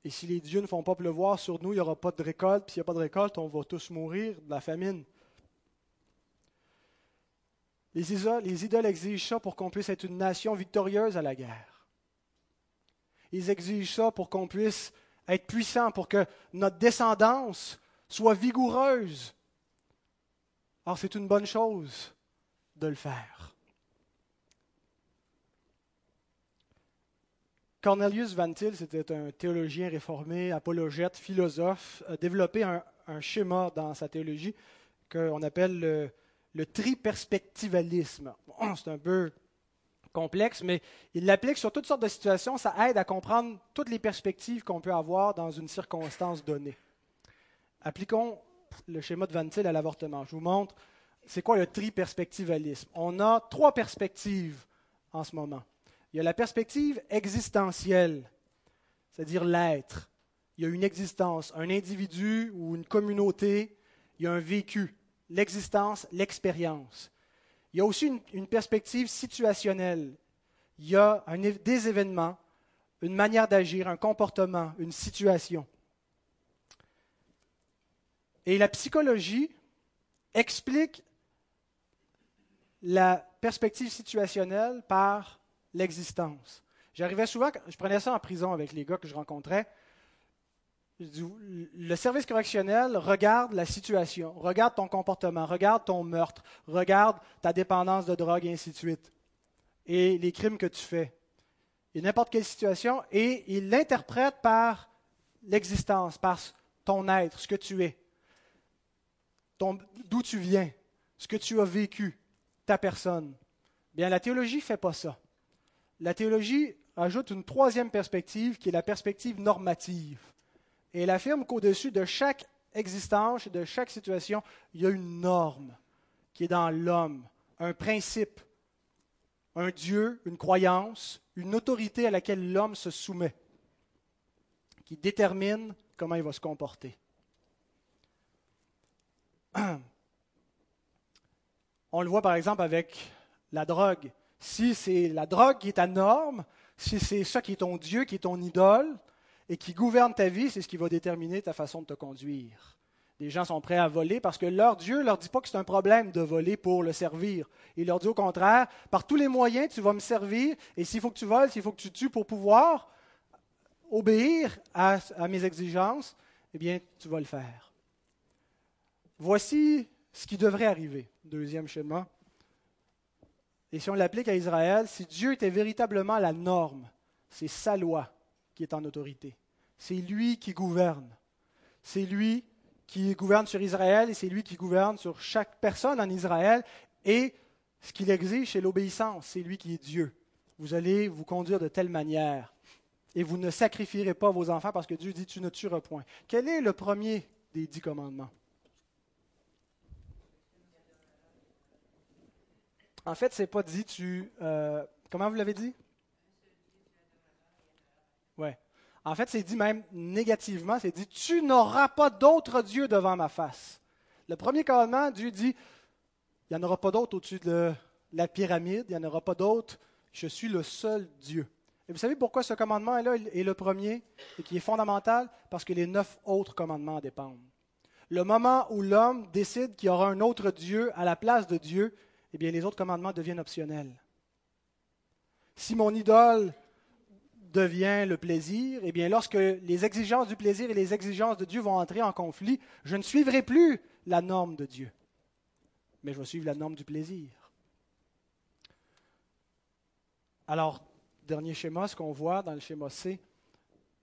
Et si les dieux ne font pas pleuvoir sur nous, il n'y aura pas de récolte. Puis s'il n'y a pas de récolte, on va tous mourir de la famine. Les idoles, les idoles exigent ça pour qu'on puisse être une nation victorieuse à la guerre. Ils exigent ça pour qu'on puisse être puissant, pour que notre descendance soit vigoureuse. Alors c'est une bonne chose de le faire. Cornelius Van Til, c'était un théologien réformé, apologète, philosophe, a développé un, schéma dans sa théologie qu'on appelle le, le triperspectivalisme. c'est un peu complexe, mais il l'applique sur toutes sortes de situations. Ça aide à comprendre toutes les perspectives qu'on peut avoir dans une circonstance donnée. Appliquons le schéma de Van Til à l'avortement. Je vous montre c'est quoi le triperspectivalisme? On a trois perspectives en ce moment. Il y a la perspective existentielle, c'est-à-dire l'être. Il y a une existence, un individu ou une communauté, il y a un vécu, l'existence, l'expérience. Il y a aussi une, perspective situationnelle. Il y a des événements, une manière d'agir, un comportement, une situation. Et la psychologie explique la perspective situationnelle par l'existence. J'arrivais souvent, je prenais ça en prison avec les gars que je rencontrais. Le service correctionnel regarde la situation, regarde ton comportement, regarde ton meurtre, regarde ta dépendance de drogue et ainsi de suite, et les crimes que tu fais, et n'importe quelle situation, et il l'interprète par l'existence, par ton être, ce que tu es, d'où tu viens, ce que tu as vécu, ta personne. Bien, la théologie ne fait pas ça. La théologie ajoute une troisième perspective qui est la perspective normative. Et elle affirme qu'au-dessus de chaque existence, de chaque situation, il y a une norme qui est dans l'homme, un principe, un Dieu, une croyance, une autorité à laquelle l'homme se soumet, qui détermine comment il va se comporter. On le voit par exemple avec la drogue. Si c'est la drogue qui est ta norme, si c'est ça qui est ton Dieu, qui est ton idole, et qui gouverne ta vie, c'est ce qui va déterminer ta façon de te conduire. Les gens sont prêts à voler parce que leur Dieu ne leur dit pas que c'est un problème de voler pour le servir. Il leur dit au contraire, par tous les moyens, tu vas me servir, et s'il faut que tu voles, s'il faut que tu tues pour pouvoir obéir à, mes exigences, eh bien, tu vas le faire. Voici ce qui devrait arriver. Deuxième schéma. Et si on l'applique à Israël, si Dieu était véritablement la norme, c'est sa loi qui est en autorité. C'est lui qui gouverne. C'est lui qui gouverne sur Israël et c'est lui qui gouverne sur chaque personne en Israël. Et ce qu'il exige, c'est l'obéissance. C'est lui qui est Dieu. Vous allez vous conduire de telle manière. Et vous ne sacrifierez pas vos enfants parce que Dieu dit tu ne tueras point. Quel est le premier des dix commandements? En fait, c'est pas dit tu. Euh, comment vous l'avez dit? Ouais. En fait, c'est dit même négativement, c'est dit Tu n'auras pas d'autre Dieu devant ma face. Le premier commandement, Dieu dit Il n'y en aura pas d'autre au-dessus de la pyramide, il n'y en aura pas d'autre, je suis le seul Dieu. Et vous savez pourquoi ce commandement est le premier et qui est fondamental? Parce que les neuf autres commandements dépendent. Le moment où l'homme décide qu'il y aura un autre Dieu à la place de Dieu, eh bien, les autres commandements deviennent optionnels. Si mon idole devient le plaisir, eh bien, lorsque les exigences du plaisir et les exigences de Dieu vont entrer en conflit, je ne suivrai plus la norme de Dieu, mais je vais suivre la norme du plaisir. Alors, dernier schéma, ce qu'on voit dans le schéma C,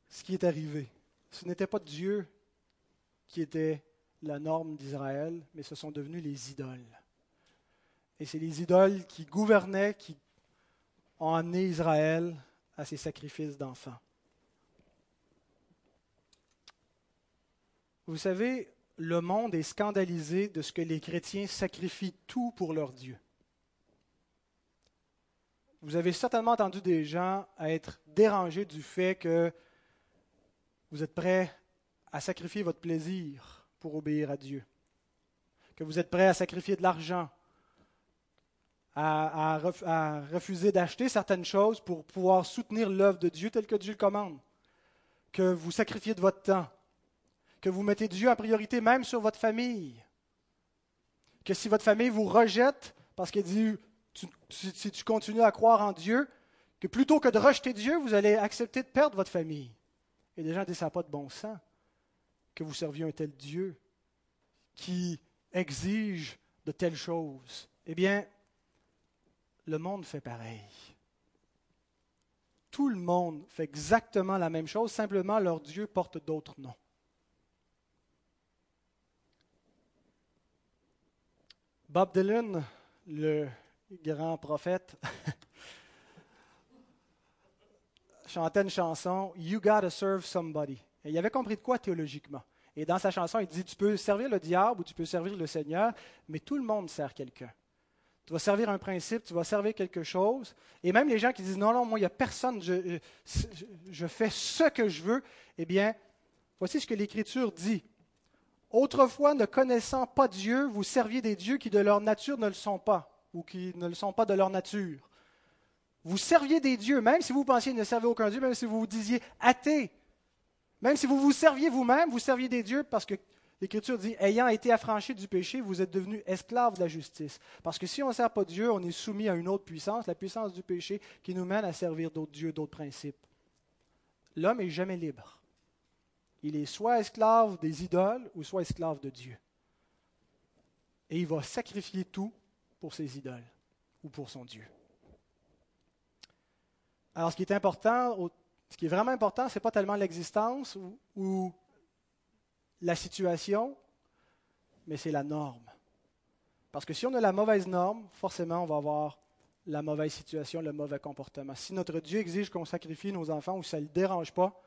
ce qui est arrivé. Ce n'était pas Dieu qui était la norme d'Israël, mais ce sont devenus les idoles. Et c'est les idoles qui gouvernaient, qui ont amené Israël à ces sacrifices d'enfants. Vous savez, le monde est scandalisé de ce que les chrétiens sacrifient tout pour leur Dieu. Vous avez certainement entendu des gens être dérangés du fait que vous êtes prêts à sacrifier votre plaisir pour obéir à Dieu, que vous êtes prêts à sacrifier de l'argent, à, refuser d'acheter certaines choses pour pouvoir soutenir l'œuvre de Dieu telle que Dieu le commande. Que vous sacrifiez de votre temps. Que vous mettez Dieu en priorité même sur votre famille. Que si votre famille vous rejette parce qu'elle dit, si tu continues à croire en Dieu, que plutôt que de rejeter Dieu, vous allez accepter de perdre votre famille. Et des gens disent, ça pas de bon sens que vous serviez un tel Dieu qui exige de telles choses. Eh bien, le monde fait pareil. Tout le monde fait exactement la même chose, simplement leur Dieu porte d'autres noms. Bob Dylan, le grand prophète, chantait une chanson You gotta serve somebody. Et il avait compris de quoi théologiquement. Et dans sa chanson, il dit Tu peux servir le diable ou tu peux servir le Seigneur, mais tout le monde sert quelqu'un. Tu vas servir un principe, tu vas servir quelque chose. Et même les gens qui disent Non, non, moi, il n'y a personne, je, fais ce que je veux. Eh bien, voici ce que l'Écriture dit. Autrefois, ne connaissant pas Dieu, vous serviez des dieux qui de leur nature ne le sont pas, ou qui ne le sont pas de leur nature. Vous serviez des dieux, même si vous pensiez ne servir aucun Dieu, même si vous vous disiez athée, même si vous vous serviez vous-même, vous serviez des dieux parce que l'Écriture dit, ayant été affranchis du péché, vous êtes devenus esclaves de la justice. Parce que si on ne sert pas Dieu, on est soumis à une autre puissance, la puissance du péché, qui nous mène à servir d'autres dieux, d'autres principes. L'homme est jamais libre. Il est soit esclave des idoles ou soit esclave de Dieu. Et il va sacrifier tout pour ses idoles ou pour son Dieu. Alors, ce qui est important, ce qui est vraiment important, ce n'est pas tellement l'existence ou, ou, la situation, mais c'est la norme. Parce que si on a la mauvaise norme, forcément, on va avoir la mauvaise situation, le mauvais comportement. Si notre Dieu exige qu'on sacrifie nos enfants ou ça ne le dérange pas,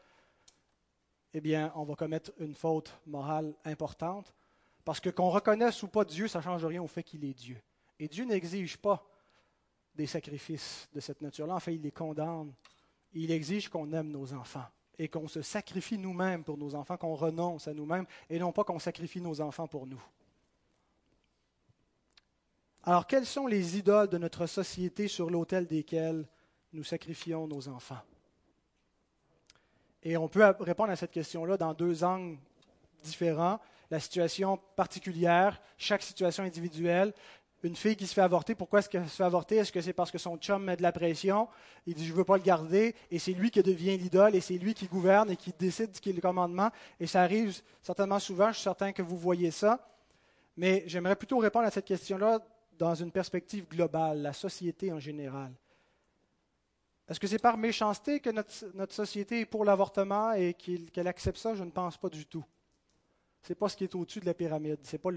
eh bien, on va commettre une faute morale importante. Parce que qu'on reconnaisse ou pas Dieu, ça ne change rien au fait qu'il est Dieu. Et Dieu n'exige pas des sacrifices de cette nature-là. En fait, il les condamne. Il exige qu'on aime nos enfants et qu'on se sacrifie nous-mêmes pour nos enfants, qu'on renonce à nous-mêmes et non pas qu'on sacrifie nos enfants pour nous. Alors, quelles sont les idoles de notre société sur l'autel desquelles nous sacrifions nos enfants? Et on peut répondre à cette question-là dans deux angles différents. La situation particulière, chaque situation individuelle. Une fille qui se fait avorter, pourquoi est-ce qu'elle se fait avorter? Est-ce que c'est parce que son chum met de la pression? Il dit Je ne veux pas le garder, et c'est lui qui devient l'idole, et c'est lui qui gouverne et qui décide ce qui est le commandement. Et ça arrive certainement souvent, je suis certain que vous voyez ça. Mais j'aimerais plutôt répondre à cette question-là dans une perspective globale, la société en général. Est-ce que c'est par méchanceté que notre, société est pour l'avortement et qu'elle accepte ça? Je ne pense pas du tout. Ce n'est pas ce qui est au-dessus de la pyramide. Ce n'est pas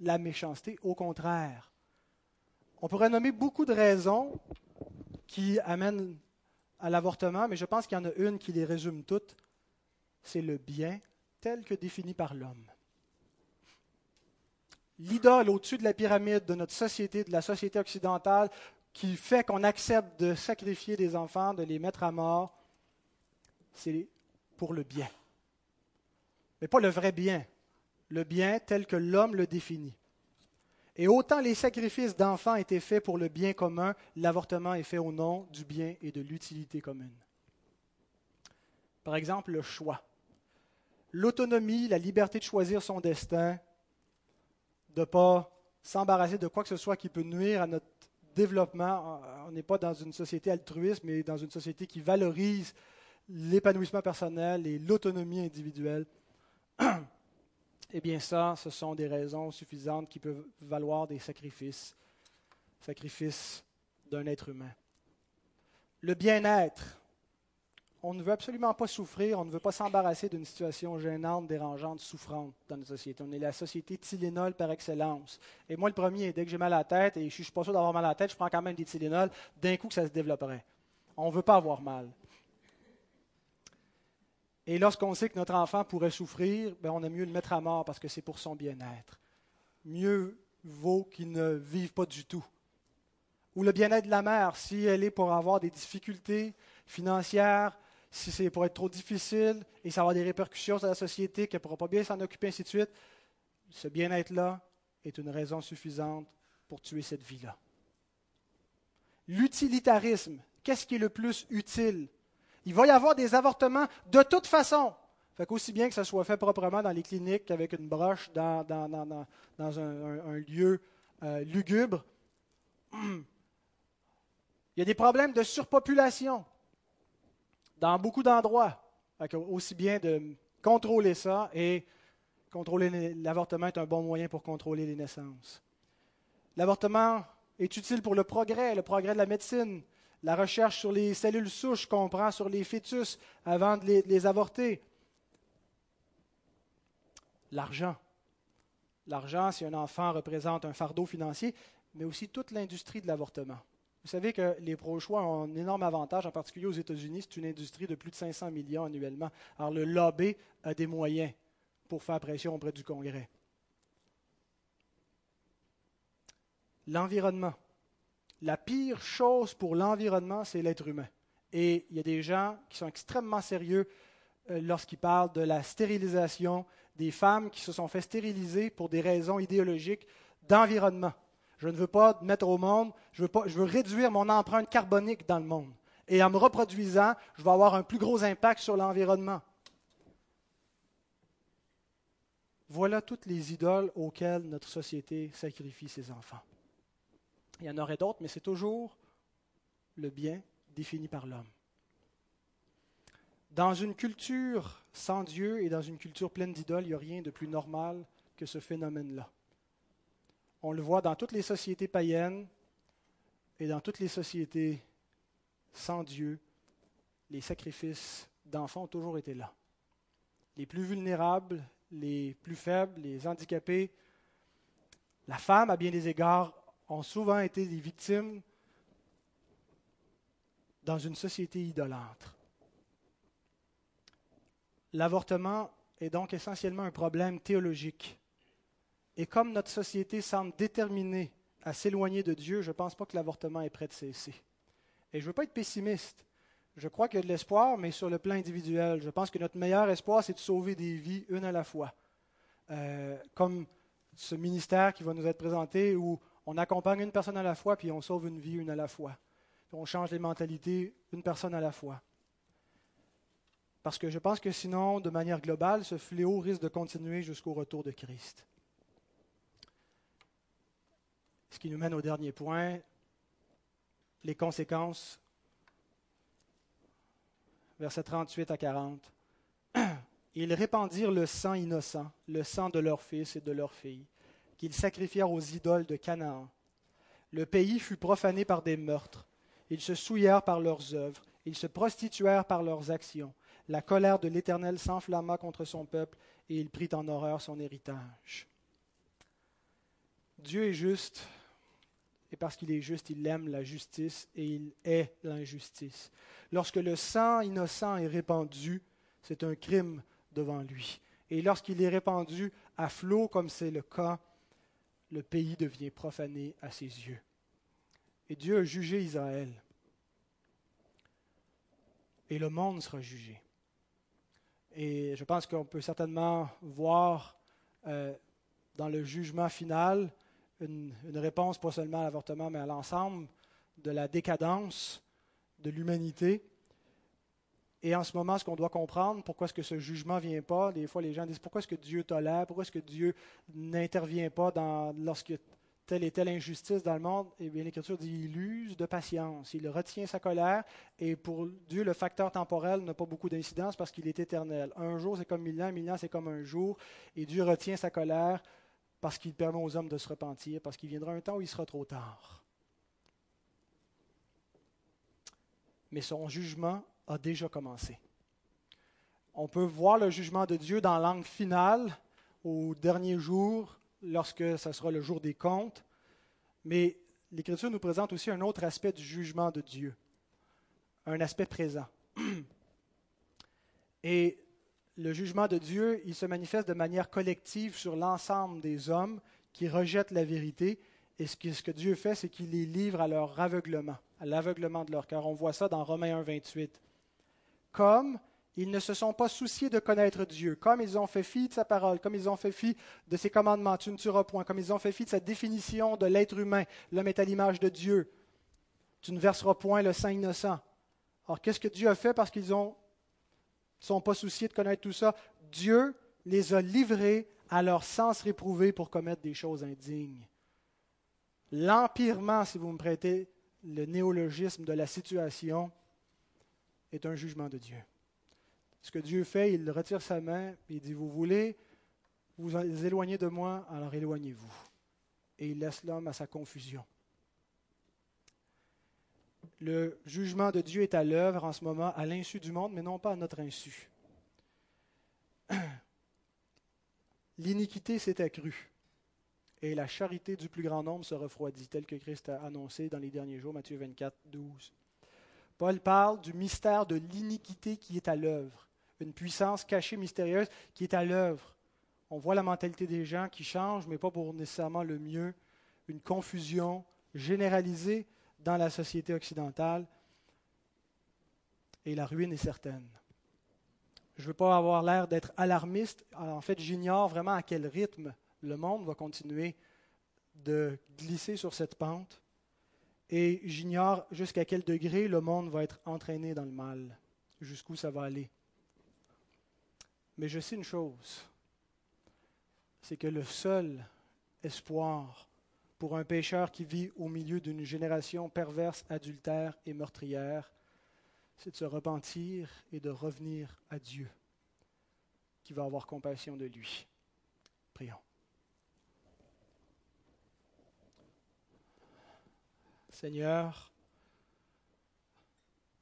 la méchanceté. Au contraire. On pourrait nommer beaucoup de raisons qui amènent à l'avortement, mais je pense qu'il y en a une qui les résume toutes. C'est le bien tel que défini par l'homme. L'idole au-dessus de la pyramide de notre société, de la société occidentale, qui fait qu'on accepte de sacrifier des enfants, de les mettre à mort, c'est pour le bien. Mais pas le vrai bien, le bien tel que l'homme le définit. Et autant les sacrifices d'enfants étaient faits pour le bien commun, l'avortement est fait au nom du bien et de l'utilité commune. Par exemple, le choix. L'autonomie, la liberté de choisir son destin, de ne pas s'embarrasser de quoi que ce soit qui peut nuire à notre développement. On n'est pas dans une société altruiste, mais dans une société qui valorise l'épanouissement personnel et l'autonomie individuelle. Eh bien, ça, ce sont des raisons suffisantes qui peuvent valoir des sacrifices, sacrifices d'un être humain. Le bien-être, on ne veut absolument pas souffrir, on ne veut pas s'embarrasser d'une situation gênante, dérangeante, souffrante dans notre société. On est la société Tylenol par excellence. Et moi, le premier, dès que j'ai mal à la tête, et je ne suis pas sûr d'avoir mal à la tête, je prends quand même des Tylenol, d'un coup que ça se développerait. On ne veut pas avoir mal. Et lorsqu'on sait que notre enfant pourrait souffrir, ben on a mieux le mettre à mort parce que c'est pour son bien-être. Mieux vaut qu'il ne vive pas du tout. Ou le bien-être de la mère, si elle est pour avoir des difficultés financières, si c'est pour être trop difficile et ça va avoir des répercussions sur la société, qu'elle ne pourra pas bien s'en occuper, ainsi de suite, ce bien-être-là est une raison suffisante pour tuer cette vie-là. L'utilitarisme, qu'est-ce qui est le plus utile? Il va y avoir des avortements de toute façon. Fait qu'aussi bien que ça soit fait proprement dans les cliniques qu'avec une broche dans, un, lieu euh, lugubre. Il y a des problèmes de surpopulation dans beaucoup d'endroits. Aussi bien de contrôler ça et contrôler l'avortement est un bon moyen pour contrôler les naissances. L'avortement est utile pour le progrès, le progrès de la médecine. La recherche sur les cellules souches qu'on prend sur les fœtus avant de les, avorter. L'argent. L'argent, si un enfant représente un fardeau financier, mais aussi toute l'industrie de l'avortement. Vous savez que les pro-choix ont un énorme avantage, en particulier aux États-Unis. C'est une industrie de plus de 500 millions annuellement. Alors le lobby a des moyens pour faire pression auprès du Congrès. L'environnement. La pire chose pour l'environnement, c'est l'être humain. Et il y a des gens qui sont extrêmement sérieux euh, lorsqu'ils parlent de la stérilisation des femmes qui se sont fait stériliser pour des raisons idéologiques d'environnement. Je ne veux pas mettre au monde, je veux, je veux réduire mon empreinte carbonique dans le monde. Et en me reproduisant, je vais avoir un plus gros impact sur l'environnement. Voilà toutes les idoles auxquelles notre société sacrifie ses enfants. Il y en aurait d'autres, mais c'est toujours le bien défini par l'homme. Dans une culture sans Dieu et dans une culture pleine d'idoles, il n'y a rien de plus normal que ce phénomène-là. On le voit dans toutes les sociétés païennes et dans toutes les sociétés sans Dieu, les sacrifices d'enfants ont toujours été là. Les plus vulnérables, les plus faibles, les handicapés, la femme, à bien des égards, ont souvent été des victimes dans une société idolâtre. L'avortement est donc essentiellement un problème théologique. Et comme notre société semble déterminée à s'éloigner de Dieu, je ne pense pas que l'avortement est prêt de cesser. Et je ne veux pas être pessimiste. Je crois qu'il y a de l'espoir, mais sur le plan individuel. Je pense que notre meilleur espoir, c'est de sauver des vies une à la fois. Euh, comme ce ministère qui va nous être présenté, où on accompagne une personne à la fois, puis on sauve une vie une à la fois. on change les mentalités une personne à la fois. Parce que je pense que sinon, de manière globale, ce fléau risque de continuer jusqu'au retour de Christ. Ce qui nous mène au dernier point, les conséquences. Versets 38 à 40. Ils répandirent le sang innocent, le sang de leurs fils et de leurs filles, qu'ils sacrifièrent aux idoles de Canaan. Le pays fut profané par des meurtres. Ils se souillèrent par leurs œuvres. Ils se prostituèrent par leurs actions la colère de l'Éternel s'enflamma contre son peuple et il prit en horreur son héritage. Dieu est juste, et parce qu'il est juste, il aime la justice et il est l'injustice. Lorsque le sang innocent est répandu, c'est un crime devant lui. Et lorsqu'il est répandu à flot, comme c'est le cas, le pays devient profané à ses yeux. Et Dieu a jugé Israël. Et le monde sera jugé. Et je pense qu'on peut certainement voir euh, dans le jugement final une, réponse pas seulement à l'avortement, mais à l'ensemble de la décadence de l'humanité. Et en ce moment, ce qu'on doit comprendre, pourquoi est-ce que ce jugement ne vient pas, des fois les gens disent pourquoi est-ce que Dieu tolère, pourquoi est-ce que Dieu n'intervient pas dans, lorsque telle et telle injustice dans le monde, eh bien, l'Écriture dit il use de patience, il retient sa colère, et pour Dieu, le facteur temporel n'a pas beaucoup d'incidence parce qu'il est éternel. Un jour, c'est comme mille ans, mille ans, c'est comme un jour, et Dieu retient sa colère parce qu'il permet aux hommes de se repentir, parce qu'il viendra un temps où il sera trop tard. Mais son jugement a déjà commencé. On peut voir le jugement de Dieu dans l'angle final, au dernier jour, lorsque ce sera le jour des comptes, mais l'Écriture nous présente aussi un autre aspect du jugement de Dieu, un aspect présent. Et le jugement de Dieu, il se manifeste de manière collective sur l'ensemble des hommes qui rejettent la vérité. Et ce que, Dieu fait, c'est qu'il les livre à leur aveuglement, à l'aveuglement de leur cœur. On voit ça dans Romains 1, 28. Comme ils ne se sont pas souciés de connaître Dieu, comme ils ont fait fi de sa parole, comme ils ont fait fi de ses commandements, tu ne tueras point, comme ils ont fait fi de sa définition de l'être humain, l'homme est à l'image de Dieu, tu ne verseras point le sang innocent. Alors qu'est-ce que Dieu a fait parce qu'ils ne sont pas souciés de connaître tout ça? Dieu les a livrés à leur sens réprouvé pour commettre des choses indignes. L'empirement, si vous me prêtez le néologisme de la situation, est un jugement de Dieu. Ce que Dieu fait, il retire sa main et il dit, vous voulez vous éloigner de moi, alors éloignez-vous. Et il laisse l'homme à sa confusion. Le jugement de Dieu est à l'œuvre en ce moment à l'insu du monde, mais non pas à notre insu. L'iniquité s'est accrue. et la charité du plus grand nombre se refroidit, tel que Christ a annoncé dans les derniers jours, Matthieu 24, 12. Paul parle du mystère de l'iniquité qui est à l'œuvre, une puissance cachée, mystérieuse qui est à l'œuvre. On voit la mentalité des gens qui change, mais pas pour nécessairement le mieux, une confusion généralisée dans la société occidentale, et la ruine est certaine. Je ne veux pas avoir l'air d'être alarmiste. En fait, j'ignore vraiment à quel rythme le monde va continuer de glisser sur cette pente. Et j'ignore jusqu'à quel degré le monde va être entraîné dans le mal, jusqu'où ça va aller. Mais je sais une chose, c'est que le seul espoir pour un pécheur qui vit au milieu d'une génération perverse, adultère et meurtrière, c'est de se repentir et de revenir à Dieu, qui va avoir compassion de lui. Prions. Seigneur,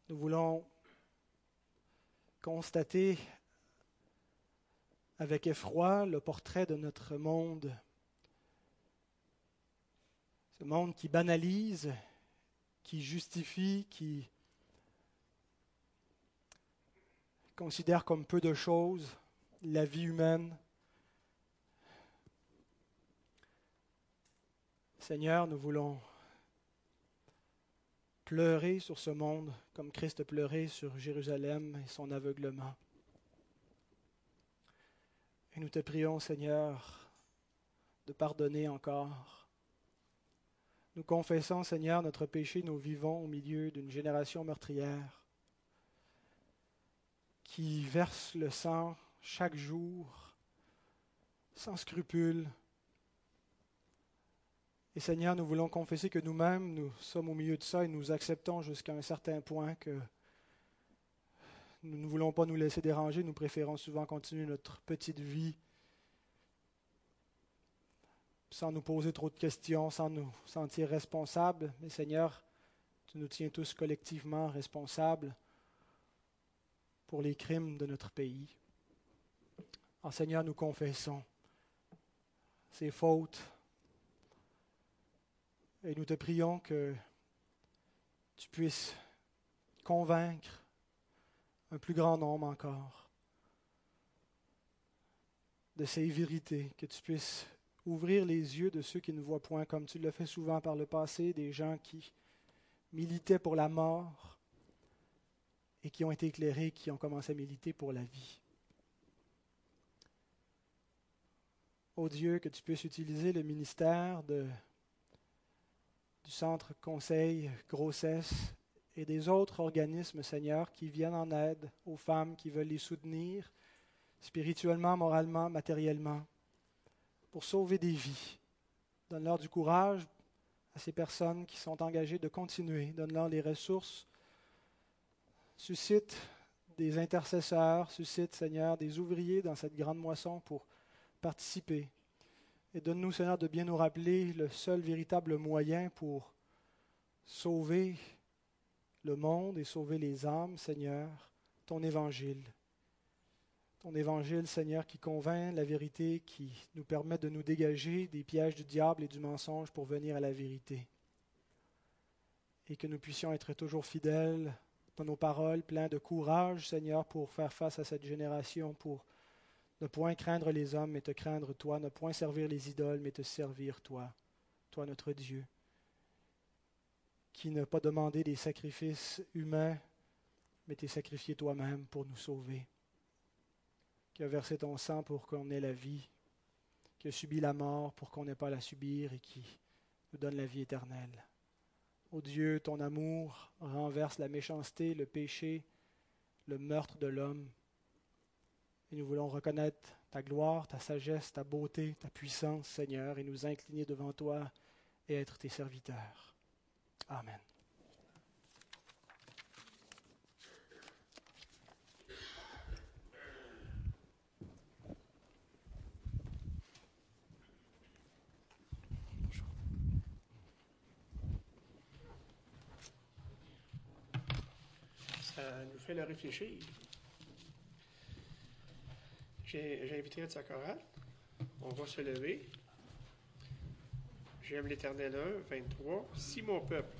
nous voulons constater avec effroi le portrait de notre monde, ce monde qui banalise, qui justifie, qui considère comme peu de choses la vie humaine. Seigneur, nous voulons pleurer sur ce monde comme Christ a pleuré sur Jérusalem et son aveuglement. Et nous te prions, Seigneur, de pardonner encore. Nous confessons, Seigneur, notre péché. Nous vivons au milieu d'une génération meurtrière qui verse le sang chaque jour, sans scrupule, et Seigneur, nous voulons confesser que nous-mêmes, nous sommes au milieu de ça et nous acceptons jusqu'à un certain point que nous ne voulons pas nous laisser déranger, nous préférons souvent continuer notre petite vie sans nous poser trop de questions, sans nous sentir responsables. Mais Seigneur, tu nous tiens tous collectivement responsables pour les crimes de notre pays. En Seigneur, nous confessons ces fautes, et nous te prions que tu puisses convaincre un plus grand nombre encore de ces vérités, que tu puisses ouvrir les yeux de ceux qui ne voient point, comme tu le fais souvent par le passé, des gens qui militaient pour la mort et qui ont été éclairés, qui ont commencé à militer pour la vie. Ô Dieu, que tu puisses utiliser le ministère de du Centre Conseil Grossesse et des autres organismes, Seigneur, qui viennent en aide aux femmes qui veulent les soutenir spirituellement, moralement, matériellement, pour sauver des vies. Donne-leur du courage à ces personnes qui sont engagées de continuer. Donne-leur les ressources. Suscite des intercesseurs, suscite, Seigneur, des ouvriers dans cette grande moisson pour participer et donne-nous, Seigneur, de bien nous rappeler le seul véritable moyen pour sauver le monde et sauver les âmes, Seigneur, ton évangile. Ton évangile, Seigneur, qui convainc la vérité, qui nous permet de nous dégager des pièges du diable et du mensonge pour venir à la vérité. Et que nous puissions être toujours fidèles dans nos paroles, pleins de courage, Seigneur, pour faire face à cette génération, pour ne point craindre les hommes, mais te craindre toi. Ne point servir les idoles, mais te servir toi. Toi, notre Dieu, qui n'a pas demandé des sacrifices humains, mais t'es sacrifié toi-même pour nous sauver. Qui a versé ton sang pour qu'on ait la vie, qui a subi la mort pour qu'on n'ait pas à la subir et qui nous donne la vie éternelle. Ô Dieu, ton amour renverse la méchanceté, le péché, le meurtre de l'homme. Nous voulons reconnaître ta gloire, ta sagesse, ta beauté, ta puissance, Seigneur, et nous incliner devant toi et être tes serviteurs. Amen. Ça nous fait le réfléchir. De sa chorale. On va se lever. J'aime l'Éternel 1, 23. Si mon peuple,